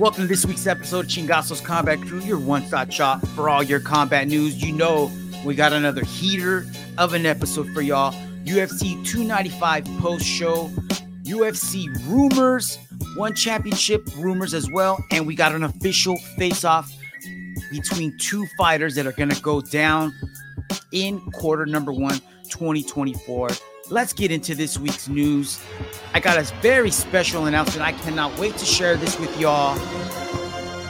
Welcome to this week's episode of Chingasos Combat Crew, your one stop shop for all your combat news. You know, we got another heater of an episode for y'all. UFC 295 post show, UFC rumors, one championship rumors as well. And we got an official face off between two fighters that are going to go down in quarter number one, 2024. Let's get into this week's news. I got a very special announcement. I cannot wait to share this with y'all.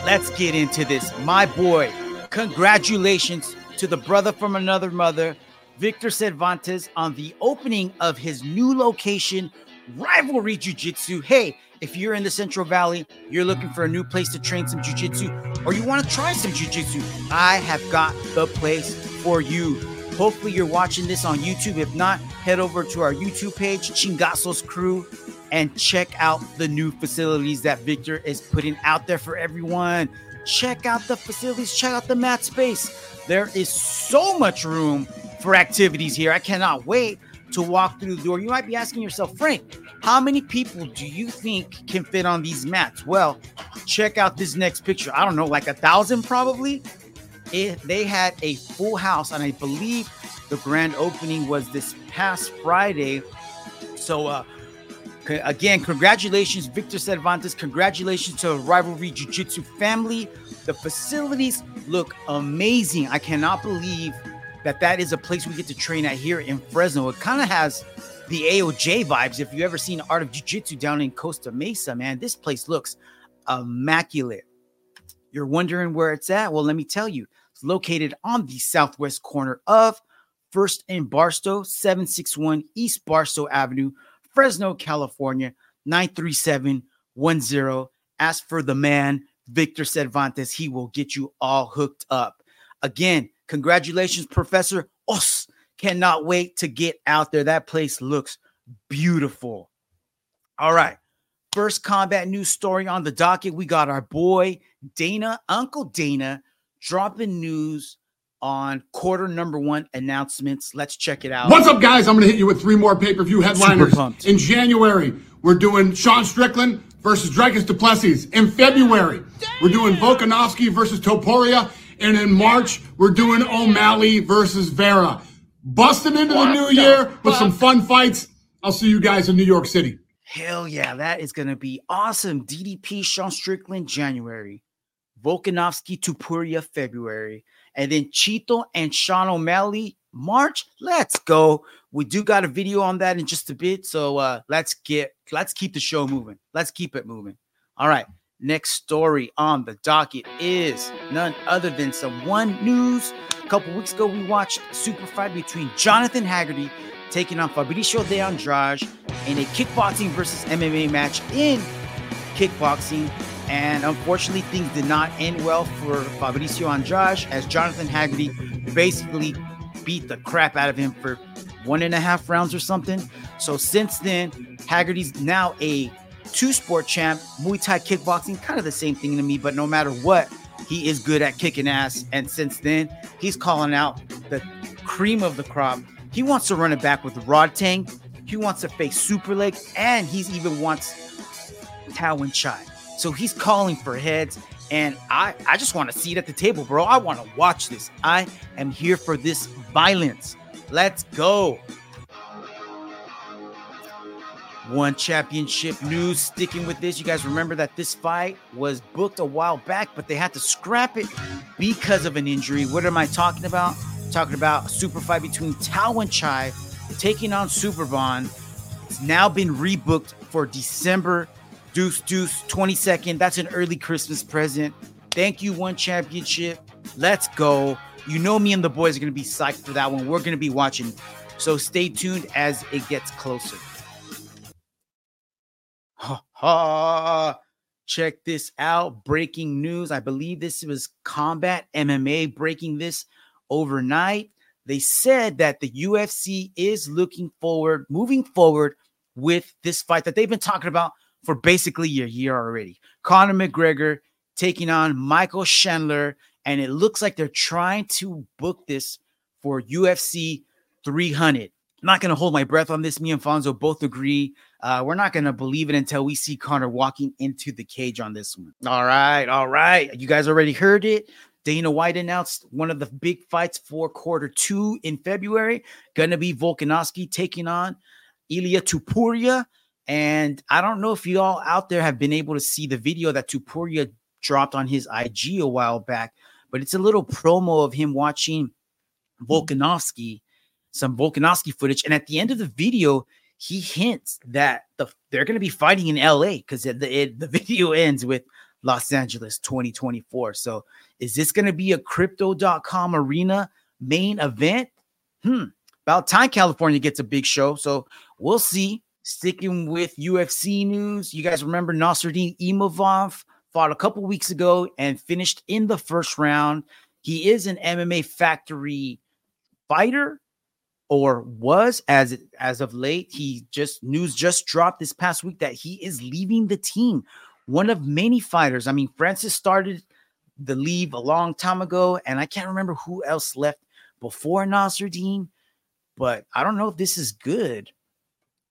Let's get into this. My boy, congratulations to the brother from another mother, Victor Cervantes, on the opening of his new location, Rivalry Jiu Jitsu. Hey, if you're in the Central Valley, you're looking for a new place to train some Jiu Jitsu, or you want to try some Jiu Jitsu, I have got the place for you. Hopefully, you're watching this on YouTube. If not, head over to our YouTube page, Chingasos Crew, and check out the new facilities that Victor is putting out there for everyone. Check out the facilities, check out the mat space. There is so much room for activities here. I cannot wait to walk through the door. You might be asking yourself, Frank, how many people do you think can fit on these mats? Well, check out this next picture. I don't know, like a thousand probably it, they had a full house, and I believe the grand opening was this past Friday. So, uh, again, congratulations, Victor Cervantes. Congratulations to the Rivalry Jiu Jitsu family. The facilities look amazing. I cannot believe that that is a place we get to train at here in Fresno. It kind of has the AOJ vibes. If you ever seen Art of Jiu Jitsu down in Costa Mesa, man, this place looks immaculate. You're wondering where it's at? Well, let me tell you. It's located on the southwest corner of First and Barstow, 761 East Barstow Avenue, Fresno, California, 93710. Ask for the man, Victor Cervantes. He will get you all hooked up. Again, congratulations, Professor Os. Cannot wait to get out there. That place looks beautiful. All right. First combat news story on the docket. We got our boy Dana, Uncle Dana, dropping news on quarter number one announcements. Let's check it out. What's up, guys? I'm going to hit you with three more pay per view headliners. In January, we're doing Sean Strickland versus Dricus du Plessis. In February, we're doing Volkanovski versus Topuria. And in March, we're doing O'Malley versus Vera. Busting into the new year with some fun fights. I'll see you guys in New York City. Hell yeah, that is going to be awesome. DDP Sean Strickland, January. Volkanovski Topuria February, and then Chito and Sean O'Malley March. Let's go. We do got a video on that in just a bit, so uh, let's get let's keep the show moving. Let's keep it moving. All right. Next story on the docket is none other than some one news. A couple weeks ago, we watched super fight between Jonathan Haggerty taking on Fabricio de Andrade in a kickboxing versus MMA match in kickboxing. And unfortunately, things did not end well for Fabricio Andrade as Jonathan Haggerty basically beat the crap out of him for one and a half rounds or something. So since then, Haggerty's now a two sport champ, Muay Thai kickboxing, kind of the same thing to me, but no matter what, he is good at kicking ass. And since then, he's calling out the cream of the crop. He wants to run it back with Rodtang. He wants to face Superlek, and he's even wants Tawanchai. So he's calling for heads. And I, I just want to see it at the table, bro. I want to watch this. I am here for this violence. Let's go. One championship news sticking with this. You guys remember that this fight was booked a while back, but they had to scrap it because of an injury. What am I talking about? I'm talking about a super fight between Tawanchai taking on Superbon. It's now been rebooked for December Deuce Deuce 22nd. That's an early Christmas present. Thank you, One Championship. Let's go. You know me and the boys are going to be psyched for that one. We're going to be watching. So stay tuned as it gets closer. Ha ha. Check this out. Breaking news. I believe this was Combat MMA breaking this overnight. They said that the UFC is looking forward, moving forward with this fight that they've been talking about for basically a year already. Conor McGregor taking on Michael Chandler, and it looks like they're trying to book this for UFC 300. I'm not going to hold my breath on this. Me and Fonzo both agree. Uh, we're not going to believe it until we see Conor walking into the cage on this one. All right. All right. You guys already heard it. Dana White announced one of the big fights for quarter two in February. Going to be Volkanovski taking on Ilia Topuria. And I don't know if you all out there have been able to see the video that Topuria dropped on his IG a while back, but it's a little promo of him watching Volkanovski some Volkanovski footage. And at the end of the video, he hints that the, they're going to be fighting in LA because the, the video ends with Los Angeles 2024. So is this going to be a crypto.com arena main event? Hmm. About time California gets a big show. So we'll see. Sticking with UFC news, you guys remember Nassourdine Imavov fought a couple weeks ago and finished in the first round. He is an MMA factory fighter or was as as of late. He just news just dropped this past week that he is leaving the team. One of many fighters. I mean, Francis started the leave a long time ago, and I can't remember who else left before Nassourdine, but I don't know if this is good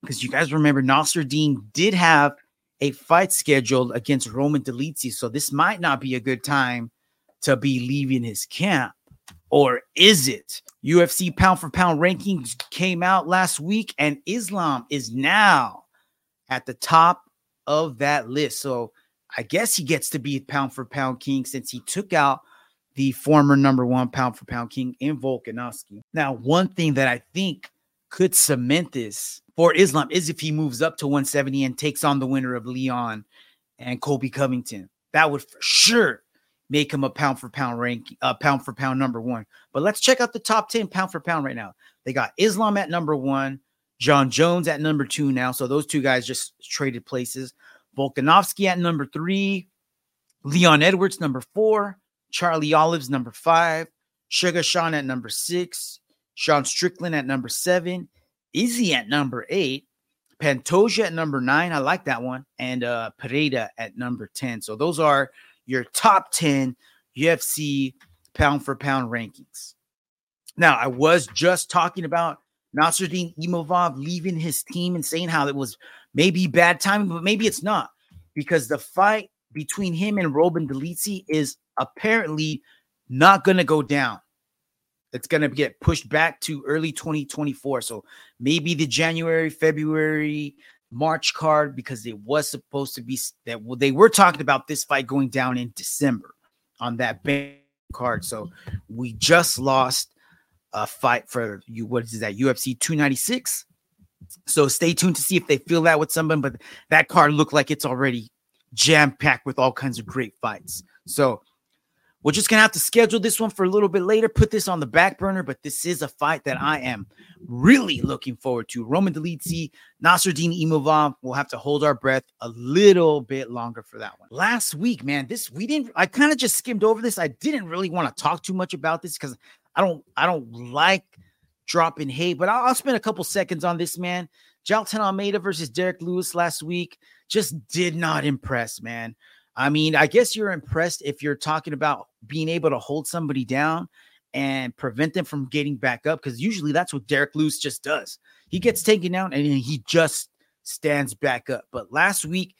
because you guys remember Nassourdine did have a fight scheduled against Roman Dolidze, so this might not be a good time to be leaving his camp, or is it? UFC pound for pound rankings came out last week, and Islam is now at the top of that list. So I guess he gets to be pound for pound king since he took out the former number one pound for pound king in Volkanovski. Now, one thing that I think could cement this for Islam is if he moves up to 170 and takes on the winner of Leon and Colby Covington. That would for sure make him a pound for pound rank, uh, pound for pound number one. But let's check out the top 10 pound for pound right now. They got Islam at number one, John Jones at number two now. So those two guys just traded places. Volkanovski at number three, Leon Edwards number four, Charlie Olives number five, Sugar Sean at number six, Sean Strickland at number seven, Izzy at number eight, Pantoja at number nine. I like that one. And uh Pereira at number 10. So those are your top 10 UFC pound for pound rankings. Now, I was just talking about Nassourdine Imavov leaving his team and saying how it was maybe bad timing, but maybe it's not because the fight between him and Roman Dolidze is apparently not going to go down. It's going to get pushed back to early 2024. So maybe the January, February March card because it was supposed to be that well, they were talking about this fight going down in December on that card. So we just lost a fight for you. What is that? UFC 296. So stay tuned to see if they feel that with someone. But that card looked like it's already jam packed with all kinds of great fights. So we're just gonna have to schedule this one for a little bit later, put this on the back burner, but this is a fight that I am really looking forward to. Roman Dolidze, Nassourdine Imavov. We'll have to hold our breath a little bit longer for that one. Last week, man, this we didn't. I kind of just skimmed over this. I didn't really want to talk too much about this because I don't. I don't like dropping hate, but I'll, I'll spend a couple seconds on this, man. Jailton Almeida versus Derrick Lewis last week just did not impress, man. I mean, I guess you're impressed if you're talking about being able to hold somebody down and prevent them from getting back up because usually that's what Derrick Lewis just does. He gets taken down and he just stands back up. But last week,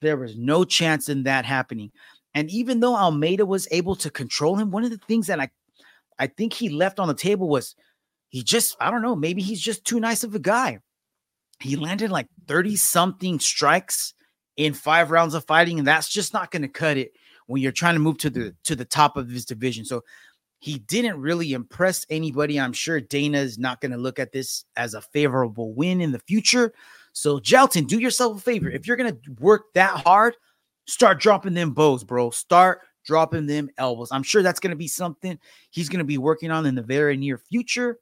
there was no chance in that happening. And even though Almeida was able to control him, one of the things that I I think he left on the table was he just, I don't know, maybe he's just too nice of a guy. He landed like 30 something strikes in five rounds of fighting, and that's just not going to cut it when you're trying to move to the mm. to the top of his division. So he didn't really impress anybody. I'm sure Dana is not going to look at this as a favorable win in the future. So Jailton, do yourself a favor. If mm. you're going to work that hard, start dropping them bows, bro. Start dropping them elbows. I'm sure that's going to be something he's going to be working on in the very near future.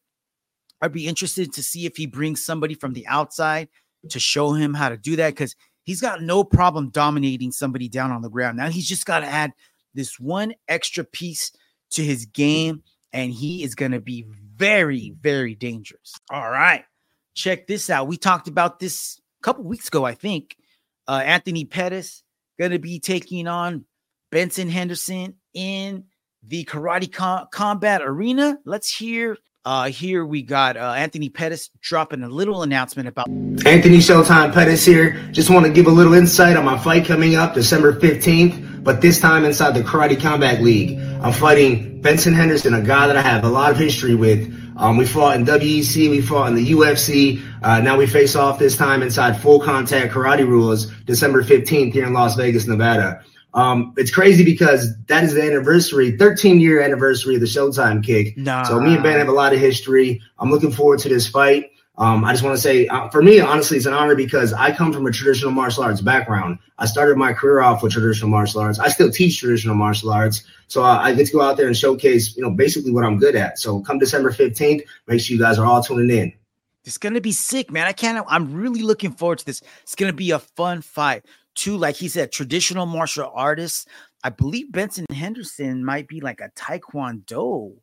I'd be interested to see if he brings somebody from the outside to show him how to do that because He's got no problem dominating somebody down on the ground. Now he's just got to add this one extra piece to his game, and he is going to be very, very dangerous. All right. Check this out. We talked about this a couple weeks ago, I think. Uh, Anthony Pettis going to be taking on Benson Henderson in the Karate com- Combat Arena. Let's hear Uh, here we got uh, Anthony Pettis dropping a little announcement about Anthony Showtime Pettis here. Just want to give a little insight on my fight coming up December 15th, but this time inside the Karate Combat League. I'm fighting Benson Henderson, a guy that I have a lot of history with. Um, we fought in WEC, we fought in the UFC. Uh, now we face off this time inside Full Contact Karate Rules, December 15th here in Las Vegas, Nevada. Um, it's crazy because that is the anniversary, 13 year anniversary of the Showtime kick. Nah. So me and Ben have a lot of history. I'm looking forward to this fight. Um, I just want to say, uh, for me, honestly, it's an honor because I come from a traditional martial arts background. I started my career off with traditional martial arts. I still teach traditional martial arts, so uh, I get to go out there and showcase, you know, basically what I'm good at. So come December 15th, make sure you guys are all tuning in. It's gonna be sick, man. I can't. I'm really looking forward to this. It's gonna be a fun fight. Two, like he said, traditional martial artists. I believe Benson Henderson might be like a Taekwondo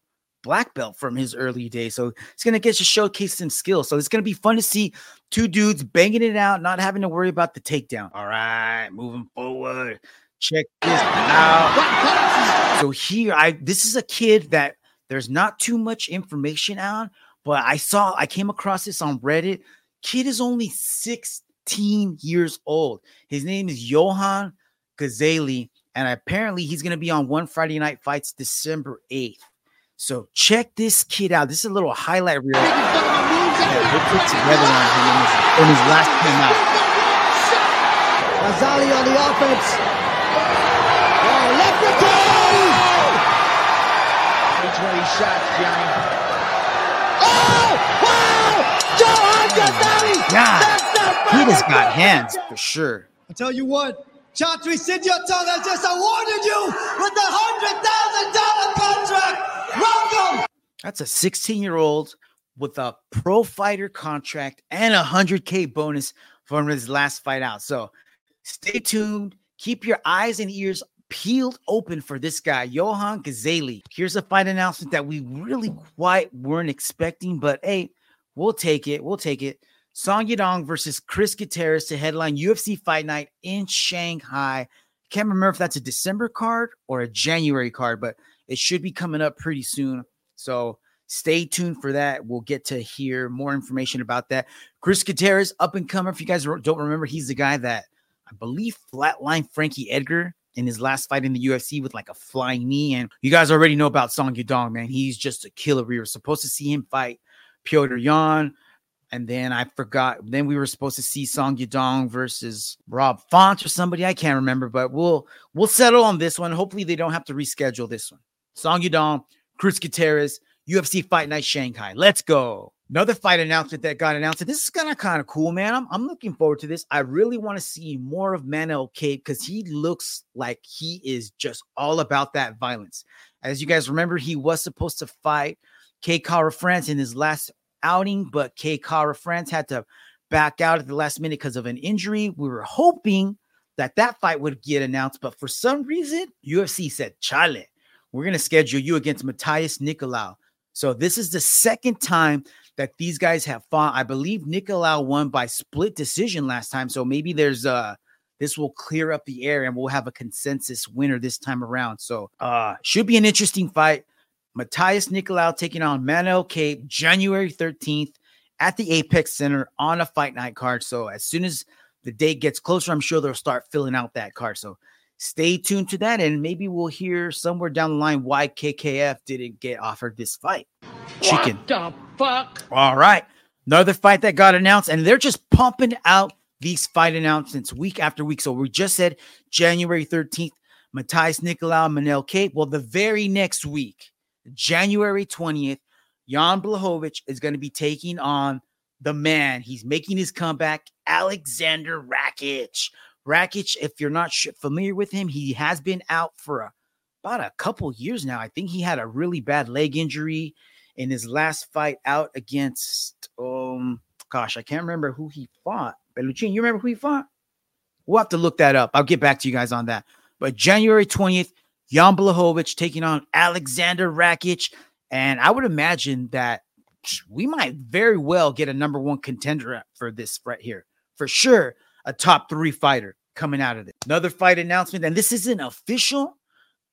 black belt from his early days. So it's going to get to showcase some skills. So it's going to be fun to see two dudes banging it out, not having to worry about the takedown. All right, moving forward. Check this out. So here, I this is a kid that there's not too much information on, but I saw I came across this on Reddit. Kid is only 16 years old. His name is Johan Ghazali, and apparently he's going to be on one Friday night fights December 8th. So check this kid out. This is a little highlight reel that we put together on him in his, in his last time out. Azali on the offense. Oh, left the Which way he shot, Johnny? God, he has got hands for sure. I tell you what, Chatri Sityodtong has just awarded you with a hundred thousand dollar contract. Welcome. That's a 16 year old with a pro fighter contract and a 100K bonus from his last fight out. So stay tuned. Keep your eyes and ears peeled open for this guy, Johan Ghazali. Here's a fight announcement that we really quite weren't expecting, but hey, we'll take it. We'll take it. Song Yadong versus Chris Gutierrez to headline UFC Fight Night in Shanghai. Can't remember if that's a December card or a January card, but it should be coming up pretty soon. So stay tuned for that. We'll get to hear more information about that. Chris Gutierrez, up and comer. If you guys don't remember, he's the guy that I believe flatlined Frankie Edgar in his last fight in the UFC with like a flying knee. And you guys already know about Song Yadong, man. He's just a killer. We were supposed to see him fight Petr Yan. And then I forgot. Then we were supposed to see Song Yadong versus Rob Font or somebody. I can't remember, but we'll we'll settle on this one. Hopefully they don't have to reschedule this one. Song Yadong, Cruz Gutierrez, UFC Fight Night Shanghai. Let's go. Another fight announcement that got announced. This is kind of kind of cool, man. I'm, I'm looking forward to this. I really want to see more of Manel Kape because he looks like he is just all about that violence. As you guys remember, he was supposed to fight Kai Kara-France in his last outing, but Kai Kara-France had to back out at the last minute because of an injury. We were hoping that that fight would get announced, but for some reason, UFC said, Chale, we're going to schedule you against Matheus Nicolau. So this is the second time that these guys have fought. I believe Nicolau won by split decision last time. So maybe there's uh this will clear up the air and we'll have a consensus winner this time around. So uh should be an interesting fight. Matheus Nicolau taking on Manel Kape January 13th at the Apex Center on a fight night card. So as soon as the date gets closer, I'm sure they'll start filling out that card. So stay tuned to that, and maybe we'll hear somewhere down the line why KKF didn't get offered this fight. Chicken. What the fuck? All right. Another fight that got announced, and they're just pumping out these fight announcements week after week. So we just said January 13th, Matheus Nicolau, Manel Kape. Well, the very next week, January 20th, Jan Blachowicz is going to be taking on the man. He's making his comeback, Alexander Rakic. Rakic, if you're not familiar with him, he has been out for a, about a couple years now. I think he had a really bad leg injury in his last fight out against, um, gosh, I can't remember who he fought. Bellucci, you remember who he fought? We'll have to look that up. I'll get back to you guys on that. But January 20th, Jan Blachowicz taking on Alexander Rakic. And I would imagine that we might very well get a number one contender for this right here. For sure a top three fighter coming out of this. Another fight announcement, and this isn't official,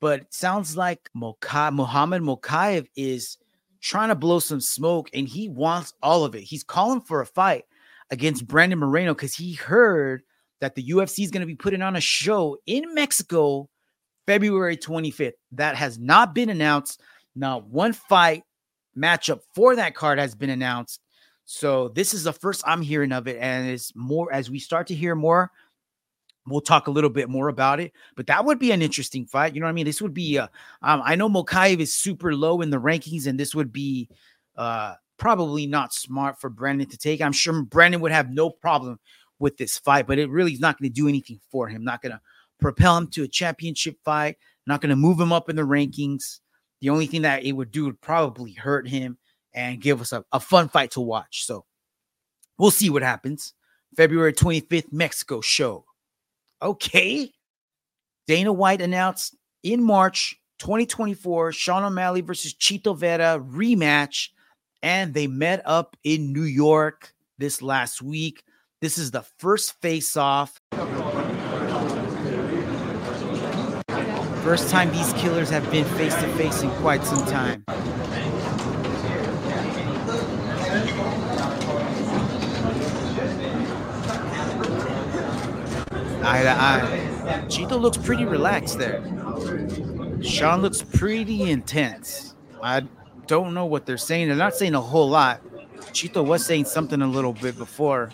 but it sounds like Moka- Muhammad Mokaev is trying to blow some smoke and he wants all of it. He's calling for a fight against Brandon Moreno because he heard that the UFC is going to be putting on a show in Mexico February 25th. That has not been announced. Not one fight matchup for that card has been announced. So this is the first I'm hearing of it, and it's more as we start to hear more. We'll talk a little bit more about it, but that would be an interesting fight. You know what I mean? This would be. Uh, um, I know Mokaev is super low in the rankings, and this would be uh, probably not smart for Brandon to take. I'm sure Brandon would have no problem with this fight, but it really is not going to do anything for him. Not going to propel him to a championship fight. Not going to move him up in the rankings. The only thing that it would do would probably hurt him and give us a, a fun fight to watch. So we'll see what happens. February 25th, Mexico show. Okay. Dana White announced in March 2024 Sean O'Malley versus Chito Vera rematch, and they met up in New York this last week. This is the first face off First time these killers have been face to face in quite some time. Eye to eye. Chito looks pretty relaxed there. Sean looks pretty intense. I don't know what they're saying. They're not saying a whole lot. Chito was saying something a little bit before.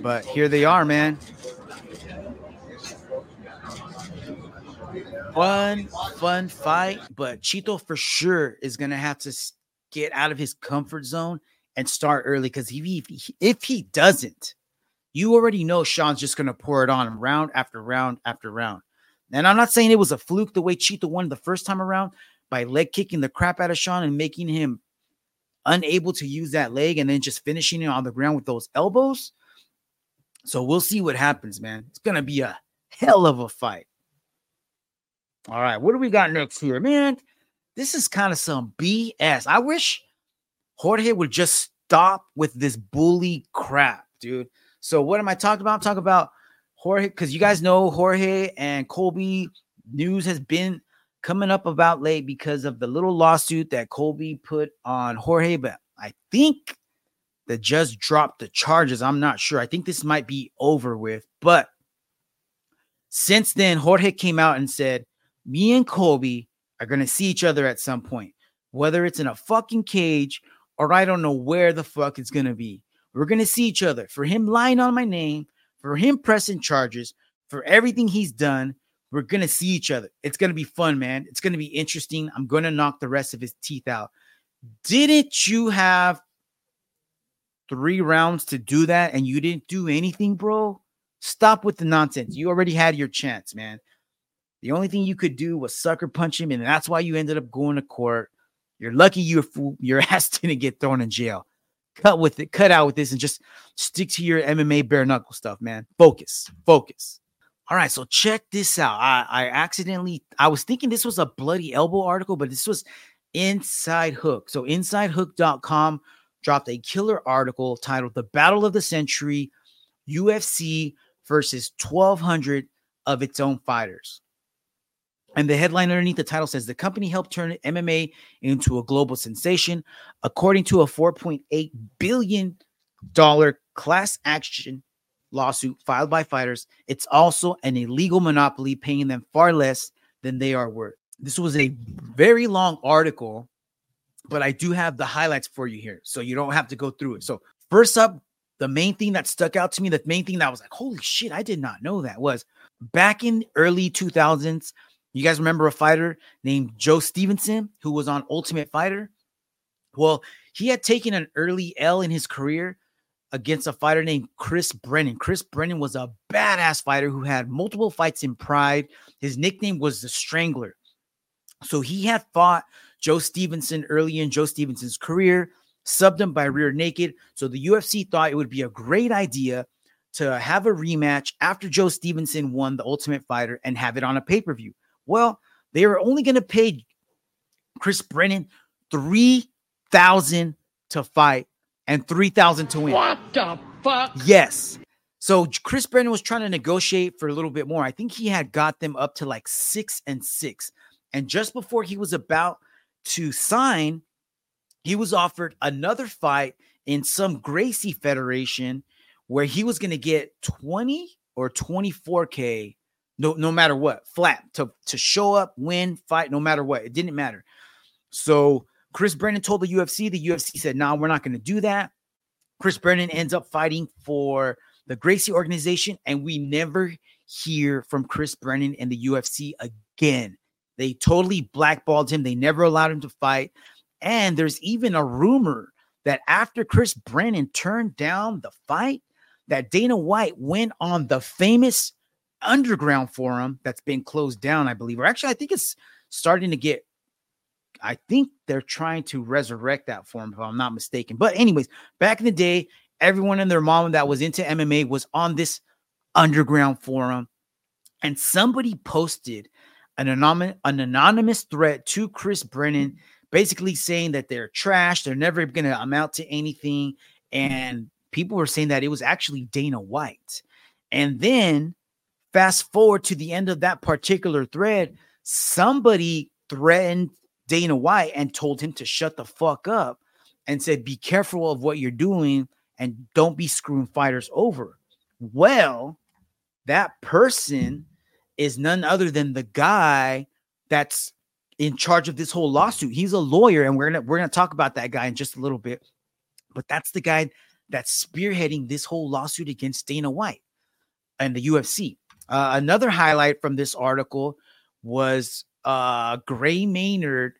But here they are, man. Fun, fun fight, but Chito for sure is gonna have to get out of his comfort zone and start early because if he, if he doesn't, you already know Sean's just gonna pour it on round after round after round. And I'm not saying it was a fluke the way Chito won the first time around by leg kicking the crap out of Sean and making him unable to use that leg and then just finishing it on the ground with those elbows. So we'll see what happens, man. It's gonna be a hell of a fight. All right, what do we got next here, man? This is kind of some BS. I wish Jorge would just stop with this bully crap, dude. So what am I talking about? I'm talking about Jorge because you guys know Jorge and Colby news has been coming up about late because of the little lawsuit that Colby put on Jorge, but I think the judge dropped the charges. I'm not sure. I think this might be over with, but since then, Jorge came out and said me and Colby are going to see each other at some point, whether it's in a fucking cage or I don't know where the fuck it's going to be. We're going to see each other for him lying on my name, for him pressing charges, for everything he's done. We're going to see each other. It's going to be fun, man. It's going to be interesting. I'm going to knock the rest of his teeth out. Didn't you have three rounds to do that and you didn't do anything, bro? Stop with the nonsense. You already had your chance, man. The only thing you could do was sucker punch him, and that's why you ended up going to court. You're lucky your your ass didn't get thrown in jail. Cut with it, cut out with this, and just stick to your MMA bare knuckle stuff, man. Focus, focus. All right, so check this out. I, I accidentally, I was thinking this was a bloody elbow article, but this was Inside Hook. So InsideHook.com dropped a killer article titled "The Battle of the Century: UFC versus 1,200 of its own fighters." And the headline underneath the title says the company helped turn MMA into a global sensation. According to a $4.8 billion class action lawsuit filed by fighters, it's also an illegal monopoly, paying them far less than they are worth. This was a very long article, but I do have the highlights for you here. So you don't have to go through it. So, first up, the main thing that stuck out to me, the main thing that was like, holy shit, I did not know that was back in early 2000s you guys remember a fighter named Joe Stevenson who was on Ultimate Fighter? Well, he had taken an early L in his career against a fighter named Chris Brennan. Chris Brennan was a badass fighter who had multiple fights in Pride. His nickname was the Strangler. So he had fought Joe Stevenson early in Joe Stevenson's career, subbed him by rear naked. So the UFC thought it would be a great idea to have a rematch after Joe Stevenson won the Ultimate Fighter and have it on a pay per view. Well, they were only going to pay Chris Brennan three thousand to fight and three thousand to win. What the fuck? Yes. So Chris Brennan was trying to negotiate for a little bit more. I think he had got them up to like six and six. And just before he was about to sign, he was offered another fight in some Gracie Federation where he was going to get 20 or 24k no no matter what flat to to show up win fight no matter what it didn't matter. So chris brennan told the ufc the ufc said no nah, we're not going to do that. Chris brennan ends up fighting for the gracie organization and we never hear from chris brennan and the ufc again. They totally blackballed him. They never allowed him to fight. And there's even a rumor that after chris brennan turned down the fight that dana white went on the famous underground forum that's been closed down, I believe, or actually, I think it's starting to get. I think they're trying to resurrect that forum, if I'm not mistaken. But, anyways, back in the day, everyone and their mom that was into MMA was on this underground forum, and somebody posted an anonymous, an anonymous threat to Chris Brennan, basically saying that they're trash, they're never going to amount to anything, and people were saying that it was actually Dana White. And then Fast forward to the end of that particular thread, somebody threatened Dana White and told him to shut the fuck up and said, Be careful of what you're doing and don't be screwing fighters over. Well, that person is none other than the guy that's in charge of this whole lawsuit. He's a lawyer, and we're gonna we're gonna talk about that guy in just a little bit. But that's the guy that's spearheading this whole lawsuit against Dana White and the UFC. Uh, another highlight from this article was uh, Gray Maynard.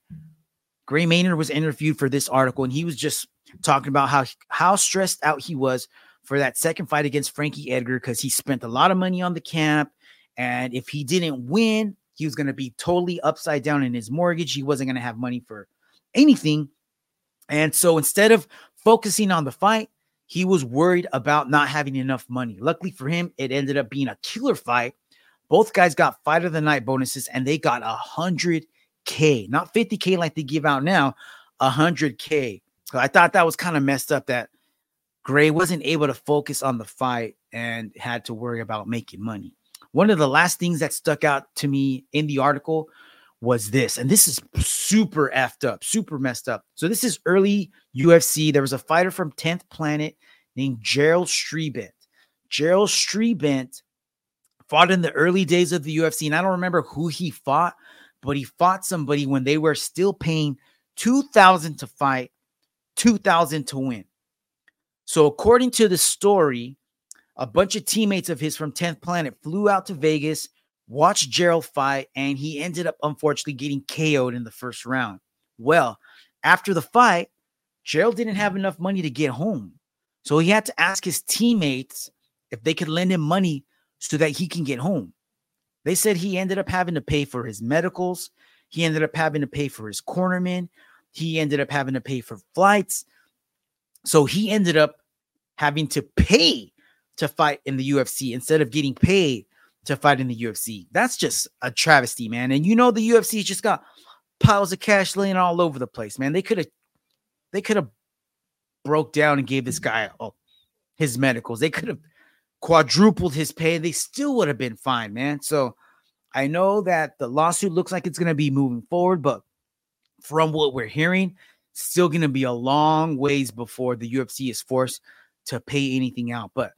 Gray Maynard was interviewed for this article, and he was just talking about how how stressed out he was for that second fight against Frankie Edgar because he spent a lot of money on the camp, and if he didn't win, he was going to be totally upside down in his mortgage. He wasn't going to have money for anything, and so instead of focusing on the fight, he was worried about not having enough money. Luckily for him, it ended up being a killer fight. Both guys got fight of the night bonuses and they got a hundred K, not 50K like they give out now, a hundred K. So I thought that was kind of messed up that Gray wasn't able to focus on the fight and had to worry about making money. One of the last things that stuck out to me in the article was this, and this is super effed up, super messed up. So this is early UFC. There was a fighter from 10th Planet named Gerald Strebendt. Gerald Strebendt fought in the early days of the UFC, and I don't remember who he fought, but he fought somebody when they were still paying 2000 to fight, 2000 to win. So according to the story, a bunch of teammates of his from 10th Planet flew out to Vegas, watched Gerald fight, and he ended up unfortunately getting KO'd in the first round. Well, after the fight, Gerald didn't have enough money to get home. So he had to ask his teammates if they could lend him money so that he can get home. They said he ended up having to pay for his medicals. He ended up having to pay for his cornerman. He ended up having to pay for flights. So he ended up having to pay to fight in the UFC instead of getting paid to fight in the UFC. That's just a travesty, man. And you know the UFC just got piles of cash laying all over the place, man. They could have they could have broke down and gave this guy oh, his medicals. They could have quadrupled his pay. They still would have been fine, man. So I know that the lawsuit looks like it's going to be moving forward, but from what we're hearing, still going to be a long ways before the UFC is forced to pay anything out. But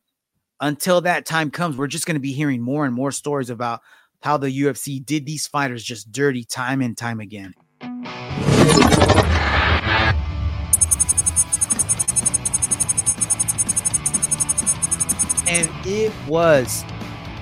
until that time comes, we're just going to be hearing more and more stories about how the UFC did these fighters just dirty time and time again. And it was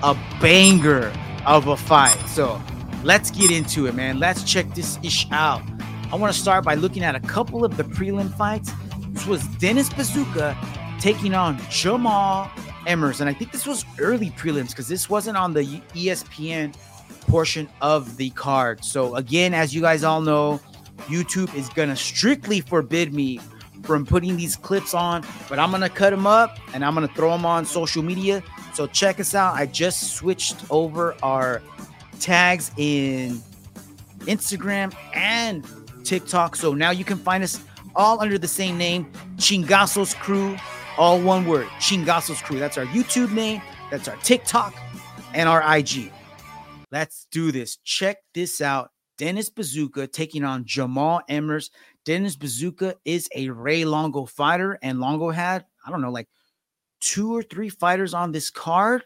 a banger of a fight. So let's get into it, man. Let's check this ish out. I want to start by looking at a couple of the prelim fights. This was Dennis Buzukja taking on Jamal Emerson. I think this was early prelims because this wasn't on the ESPN portion of the card. So, again, as you guys all know, YouTube is to strictly forbid me from putting these clips on, but I'm to cut them up and I'm to throw them on social media. So, check us out. I just switched over our tags in Instagram and TikTok. So now you can find us all under the same name, Chingasos Crew all one word, Chingasos Crew. That's our YouTube name, that's our TikTok, and our IG. Let's do this. Check this out. Dennis Buzukja taking on Jamal Emmers. Dennis Buzukja is a Ray Longo fighter, and Longo had, I don't know, like two or three fighters on this card.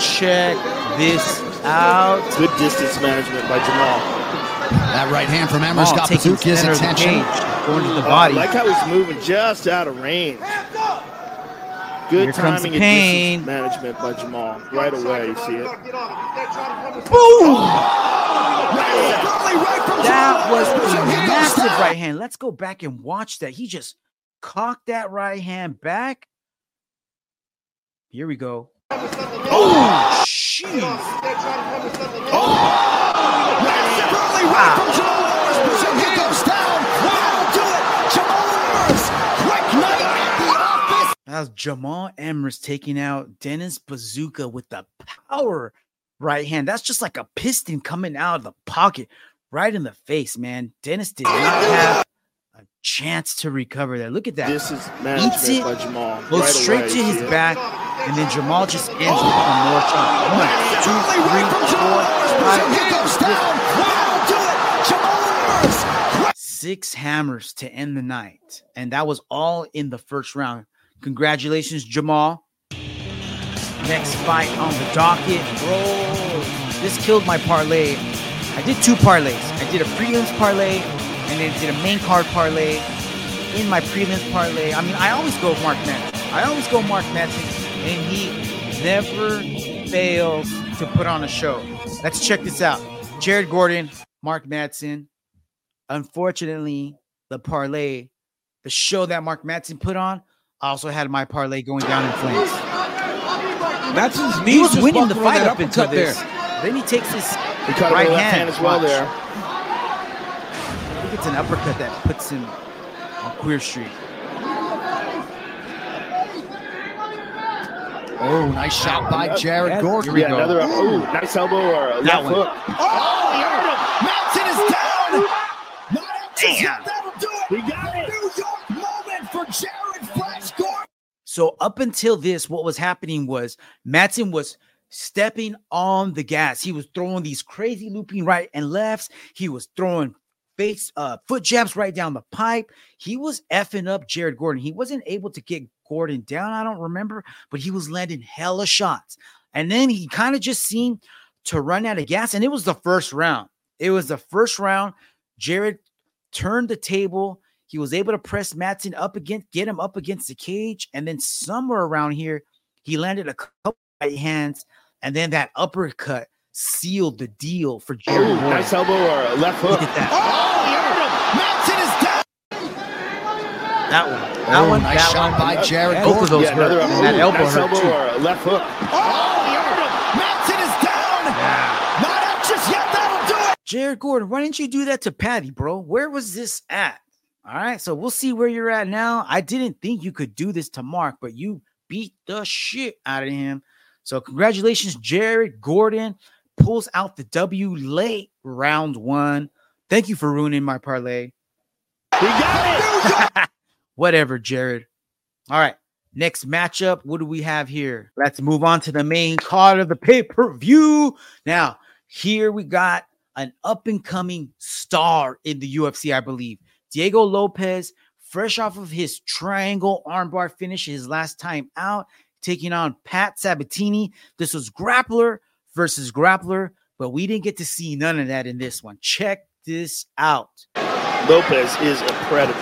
Check this out. Good distance management by Jamal. That right hand from Emmers got Buzukja's attention. Going to the body. Uh, like how he's moving just out of range. Good Here comes timing the and pain. management by Jamal. Right away, you see it. Boom! That was a massive right hand. Let's go back and watch that. He just cocked that right hand back. Here we go. Oh, jeez. Oh. Oh. That was Jamal Emmers taking out Dennis Buzukja with the power right hand. That's just like a piston coming out of the pocket right in the face, man. Dennis did not have a chance to recover that. Look at that. This is Eats it, by Jamal. Goes right straight away, to his see it. back, and then Jamal just ends with some more shots. six hammers to end the night. And that was all in the first round. Congratulations, Jamal. Next fight on the docket. Bro, this killed my parlay. I did two parlays. I did a prelims parlay and then did a main card parlay in my prelims parlay. I mean, I always go Mark Madsen. I always go Mark Madsen, and he never fails to put on a show. Let's check this out. Jared Gordon, Mark Madsen. Unfortunately, the parlay, the show that Mark Madsen put on, I also had my parlay going down in flames. Madsen's He knees was just winning the fight that up until uppercut this. Then he takes his He caught right him with left hand, hand as well Watch. there. I think it's an uppercut that puts him on Queer Street. Oh, nice shot by Jared Here Gordon. we yeah, go. another ooh, nice elbow or a That left one. hook. Oh, he hurt him. Madsen is down. Not Damn. So up until this, what was happening was Madsen was stepping on the gas. He was throwing these crazy looping right and lefts. He was throwing face uh foot jabs right down the pipe. He was effing up Jared Gordon. He wasn't able to get Gordon down. I don't remember, but he was landing hella shots. And then he kind of just seemed to run out of gas. And it was the first round. It was the first round. Jared turned the table. He was able to press Madsen up against, get him up against the cage, and then somewhere around here, he landed a couple right hands, and then that uppercut sealed the deal for Jared Ooh, Gordon. nice elbow or a left Look hook. at that. Oh, he hurt him. Madsen is down. That one. Oh, that Oh, one. nice that shot one. by Jared Both Gordon. of those Yeah, hurt. elbow. And that Ooh, elbow nice hurt elbow too. or left hook. Oh, he hurt him. Madsen is down. Not anxious yet. That'll do it. Jared Gordon, why didn't you do that to Paddy, bro? Where was this at? All right, so we'll see where you're at now. I didn't think you could do this to Mark, but you beat the shit out of him. So congratulations, Jared Gordon pulls out the W late round one. Thank you for ruining my parlay. He got it. Whatever, Jared. All right. Next matchup. What do we have here? Let's move on to the main card of the pay per view. Now, here we got an up and coming star in the UFC, I believe. Diego Lopez, fresh off of his triangle armbar finish his last time out, taking on Pat Sabatini. This was grappler versus grappler, but we didn't get to see none of that in this one. Check this out. Lopez is a predator.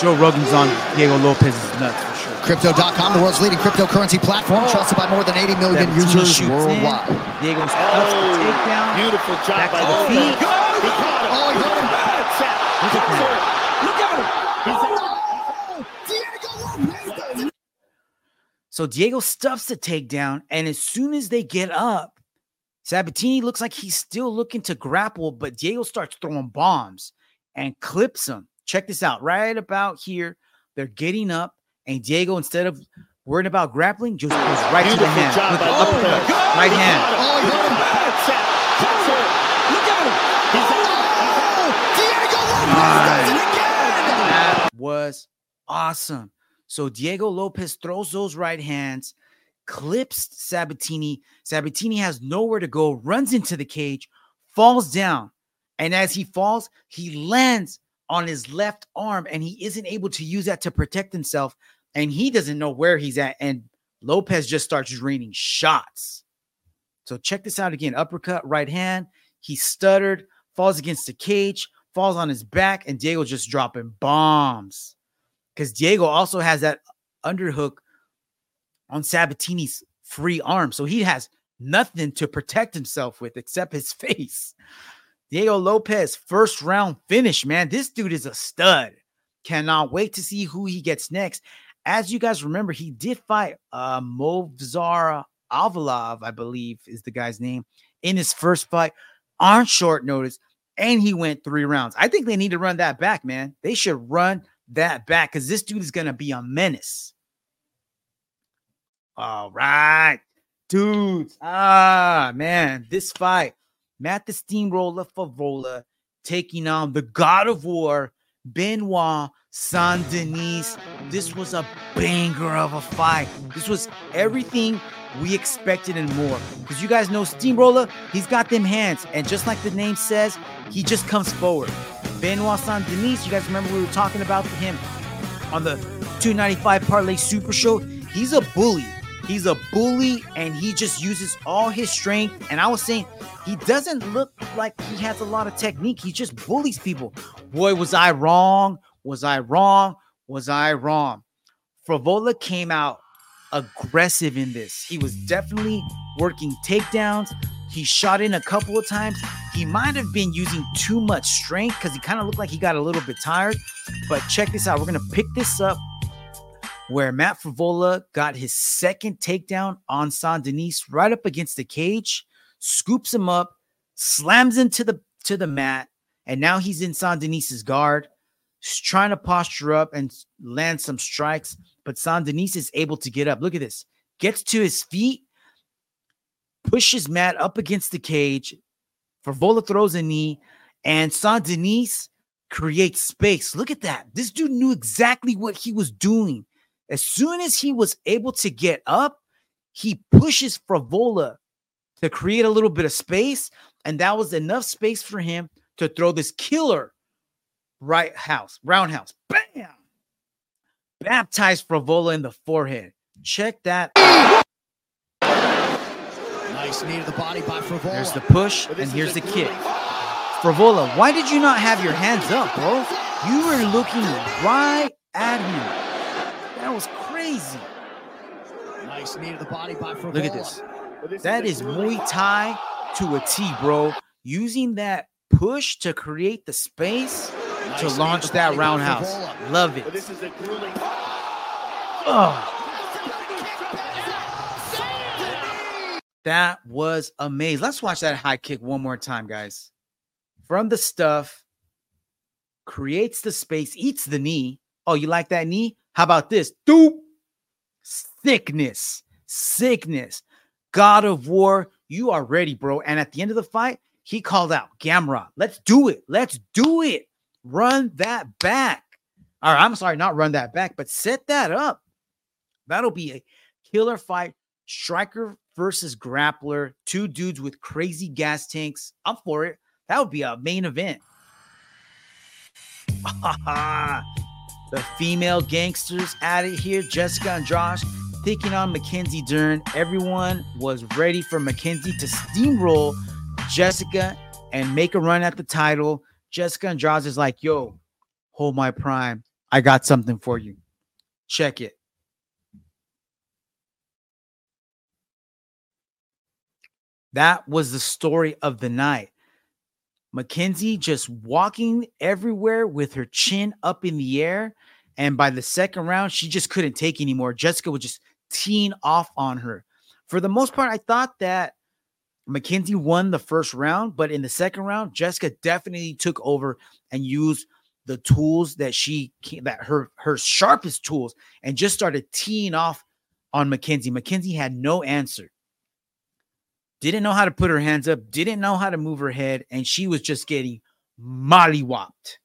Joe Rogan's on Diego Lopez's nuts for sure. Crypto.com, the world's leading cryptocurrency platform, oh. trusted by more than 80 million Sabatini users shoots in. worldwide. Diego the Oh, takedown. beautiful job Back by the Lopez. feet. He caught him. Oh, he hurt him. Bad set. Look at He's in- So Diego stuffs the takedown, and as soon as they get up, Sabatini looks like he's still looking to grapple, but Diego starts throwing bombs and clips him. Check this out. Right about here, they're getting up, and Diego, instead of worrying about grappling, just goes right to the hand. job Look, by uppercut, Lopez. right hand. Oh, he hurt him. Bad set. That's it. Look at him. He's in- Oh, Diego Lopez does it again. That was awesome. So Diego Lopez throws those right hands, clips Sabatini. Sabatini has nowhere to go, runs into the cage, falls down. And as he falls, he lands on his left arm and he isn't able to use that to protect himself. And he doesn't know where he's at. And Lopez just starts raining shots. So check this out again uppercut, right hand. He stuttered, falls against the cage, falls on his back, and Diego just dropping bombs. Because Diego also has that underhook on Sabatini's free arm. So he has nothing to protect himself with except his face. Diego Lopez, first round finish, man. This dude is a stud. Cannot wait to see who he gets next. As you guys remember, he did fight uh Movsar Evloev, I believe is the guy's name, in his first fight on short notice, and he went three rounds. I think they need to run that back, man. They should run that back because this dude is gonna be a menace. All right, dudes. Ah, man, this fight, Matt the Steamroller Frevola taking on the God of War, Benoit Saint Denis. This was a banger of a fight. This was everything we expected and more. Because you guys know Steamroller, he's got them hands. And just like the name says, he just comes forward. Benoit Saint Denis, you guys remember we were talking about him on the 295 Parlay Super Show. He's a bully. He's a bully and he just uses all his strength. And I was saying, he doesn't look like he has a lot of technique. He just bullies people. Boy, was I wrong? Was I wrong? Was I wrong? Frevola came out aggressive in this. He was definitely working takedowns. He shot in a couple of times. He might have been using too much strength because he kind of looked like he got a little bit tired. But check this out. We're going to pick this up where Matt Frevola got his second takedown on Saint Denis right up against the cage, scoops him up, slams into the to the mat, and now he's in Saint Denis's guard. Trying to posture up and land some strikes, but Saint Denis is able to get up. Look at this. Gets to his feet, pushes Matt up against the cage. Frevola throws a knee, and Saint Denis creates space. Look at that. This dude knew exactly what he was doing. As soon as he was able to get up, he pushes Frevola to create a little bit of space. And that was enough space for him to throw this killer right house, roundhouse. Bam! Baptized Frevola in the forehead. Check that. Nice knee to the body by Frevola. There's the push, and here's the kick. Frevola, why did you not have your hands up, bro? You were looking right at him. That was crazy. Nice knee to the body by Frevola. Look at this. That is Muay Thai to a T, bro. Using that push to create the space to launch that roundhouse. Love it. Oh. That was amazing. Let's watch that high kick one more time, guys. From the stuff, creates the space, eats the knee. Oh, you like that knee? How about this? Doop. Sickness. Sickness. God of War, you are ready, bro. And at the end of the fight, he called out Gamrot. Let's do it. Let's do it. Run that back. Right, I'm sorry, not run that back, but set that up. That'll be a killer fight. Striker versus grappler, two dudes with crazy gas tanks. I'm for it. That would be a main event. The female gangsters at it here, Jessica Andrade taking on Mackenzie Dern. Everyone was ready for Mackenzie to steamroll Jessica and make a run at the title. Jessica Andrade is like, yo, hold my prime. I got something for you. Check it. That was the story of the night. Mackenzie just walking everywhere with her chin up in the air. And by the second round, she just couldn't take anymore. Jessica was just teeing off on her. For the most part, I thought that Mackenzie won the first round, but in the second round, Jessica definitely took over and used the tools that she that her her sharpest tools and just started teeing off on Mackenzie. Mackenzie had no answer didn't know how to put her hands up, didn't know how to move her head, and she was just getting mollywopped.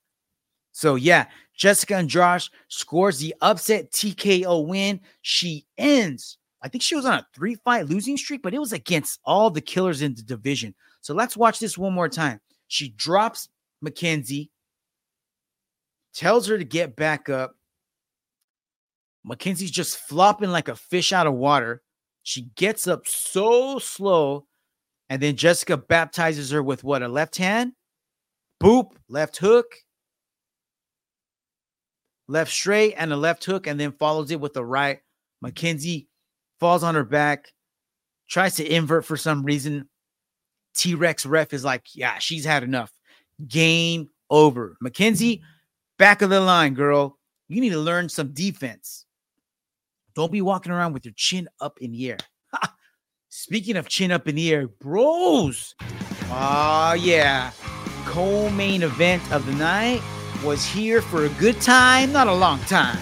So yeah, Jessica Andrade scores the upset TKO win. She ends. I think she was on a three fight losing streak, but it was against all the killers in the division. So let's watch this one more time. She drops Mackenzie, tells her to get back up. Mackenzie's just flopping like a fish out of water. She gets up so slow, and then Jessica baptizes her with what a left hand, boop, left hook, left straight, and a left hook, and then follows it with the right. Mackenzie falls on her back, tries to invert for some reason. T Rex ref is like, yeah, she's had enough. Game over. Mackenzie, mm-hmm. back of the line, girl. You need to learn some defense. Don't be walking around with your chin up in the air. Speaking of chin up in the air, bros. Oh, yeah. Co main event of the night was here for a good time, not a long time.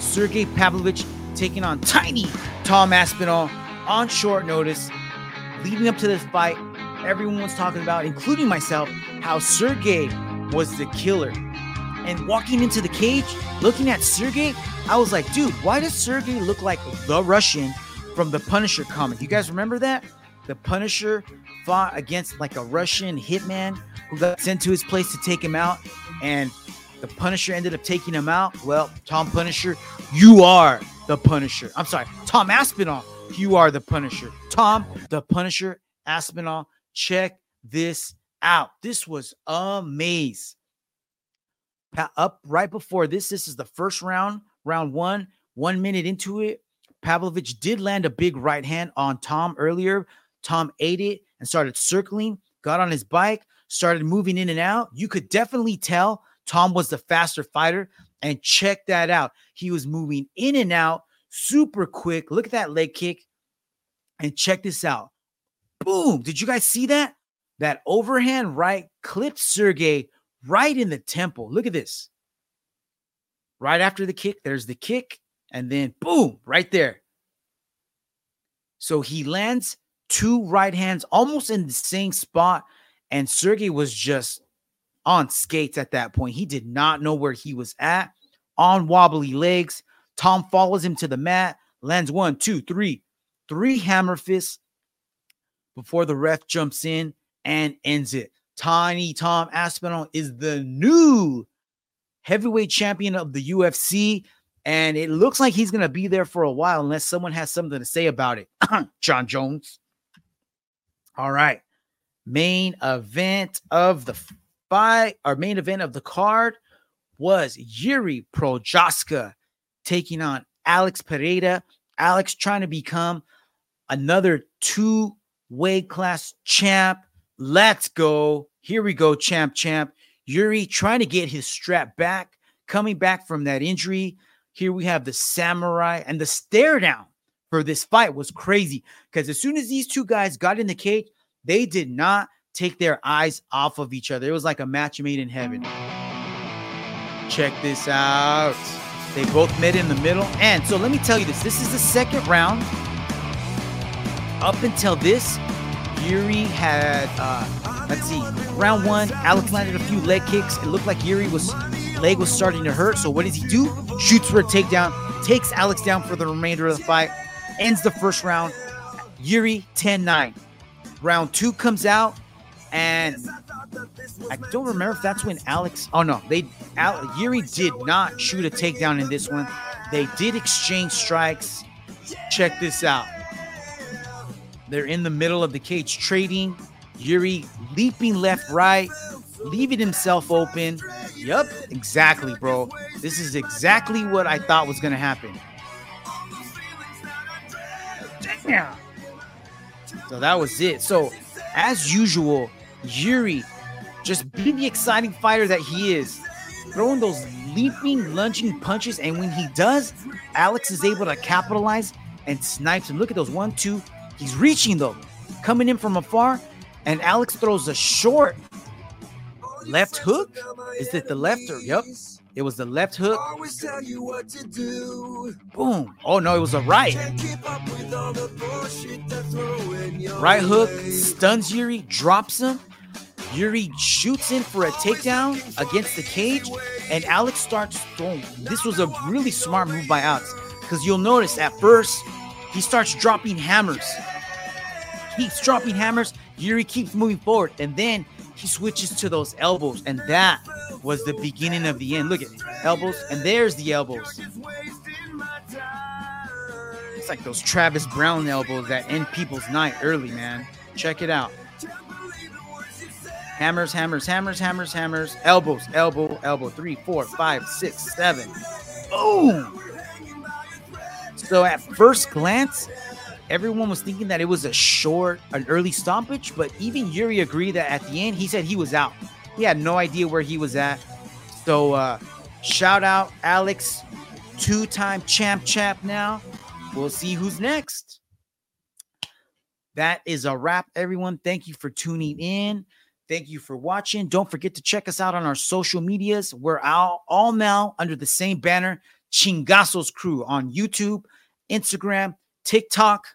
Sergey Pavlovich taking on tiny Tom Aspinall on short notice. Leading up to this fight, everyone was talking about, including myself, how Sergey was the killer. And walking into the cage, looking at Sergey, I was like, dude, why does Sergey look like the Russian from the Punisher comic? You guys remember that? The Punisher fought against like a Russian hitman who got sent to his place to take him out, and the Punisher ended up taking him out. Well, Tom Punisher, you are the Punisher. I'm sorry, Tom Aspinall, you are the Punisher. Tom, the Punisher Aspinall, check this out. This was amazing. Up right before this, this is the first round, round one, one minute into it. Pavlovich did land a big right hand on Tom earlier. Tom ate it and started circling, got on his bike, started moving in and out. You could definitely tell Tom was the faster fighter. And check that out. He was moving in and out super quick. Look at that leg kick. And check this out. Boom. Did you guys see that? That overhand right clipped Sergey right in the temple. Look at this. Right after the kick, there's the kick. And then boom, right there. So he lands two right hands almost in the same spot. And Sergey was just on skates at that point. He did not know where he was at on wobbly legs. Tom follows him to the mat, lands one, two, three, three hammer fists before the ref jumps in and ends it. Tiny Tom Aspinall is the new heavyweight champion of the UFC. And it looks like he's going to be there for a while unless someone has something to say about it. Jon Jones. All right. Main event of the fight, our main event of the card was Yuri Prochazka taking on Alex Pereira. Alex trying to become another two weight class champ. Let's go. Here we go, champ, champ. Yuri trying to get his strap back, coming back from that injury. Here we have the samurai and the stare down for this fight was crazy because as soon as these two guys got in the cage, they did not take their eyes off of each other. It was like a match made in heaven. Check this out. They both met in the middle. And so let me tell you this this is the second round. Up until this, Yuri had, uh, let's see, round one, Alex landed a few leg kicks. It looked like Yuri was leg was starting to hurt. So what does he do? Shoots for a takedown, takes Alex down for the remainder of the fight, ends the first round. Yuri 10-9. Round two comes out, and I don't remember if that's when Alex. Oh no, they Al, Yuri did not shoot a takedown in this one. They did exchange strikes. Check this out. They're in the middle of the cage trading. Yuri leaping left, right, leaving himself open. Yup, exactly, bro. This is exactly what I thought was gonna happen. Damn. So that was it. So, as usual, Yuri just being the exciting fighter that he is, throwing those leaping, lunging punches. And when he does, Alex is able to capitalize and snipes him. Look at those one, two. He's reaching though, coming in from afar. And Alex throws a short left hook. Is it the left or yep? It was the left hook. Always tell you what to do. Boom. Oh no, it was a right. Right hook stuns Yuri, drops him, Yuri shoots in for a takedown against the cage, and Alex starts throwing. This was a really smart move by Alex because you'll notice at first he starts dropping hammers. Keeps dropping hammers. Yuri keeps moving forward, and then he switches to those elbows, and that was the beginning of the end. Look at elbows, and there's the elbows. It's like those Travis Browne elbows that end people's night early, man. Check it out. Hammers, hammers, hammers, hammers, hammers. Elbows, elbow, elbow. Three, four, five, six, seven. Boom. So at first glance, everyone was thinking that it was a short, an early stoppage, but even Yuri agreed that at the end, he said he was out. He had no idea where he was at. So uh shout out Alex, two-time champ champ now. We'll see who's next. That is a wrap, everyone. Thank you for tuning in. Thank you for watching. Don't forget to check us out on our social medias. We're all, all now under the same banner, Chingasos Crew on YouTube, Instagram, TikTok.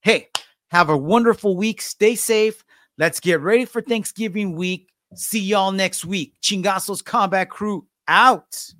Hey, have a wonderful week. Stay safe. Let's get ready for Thanksgiving week. See y'all next week. Chingasos Combat Crew out.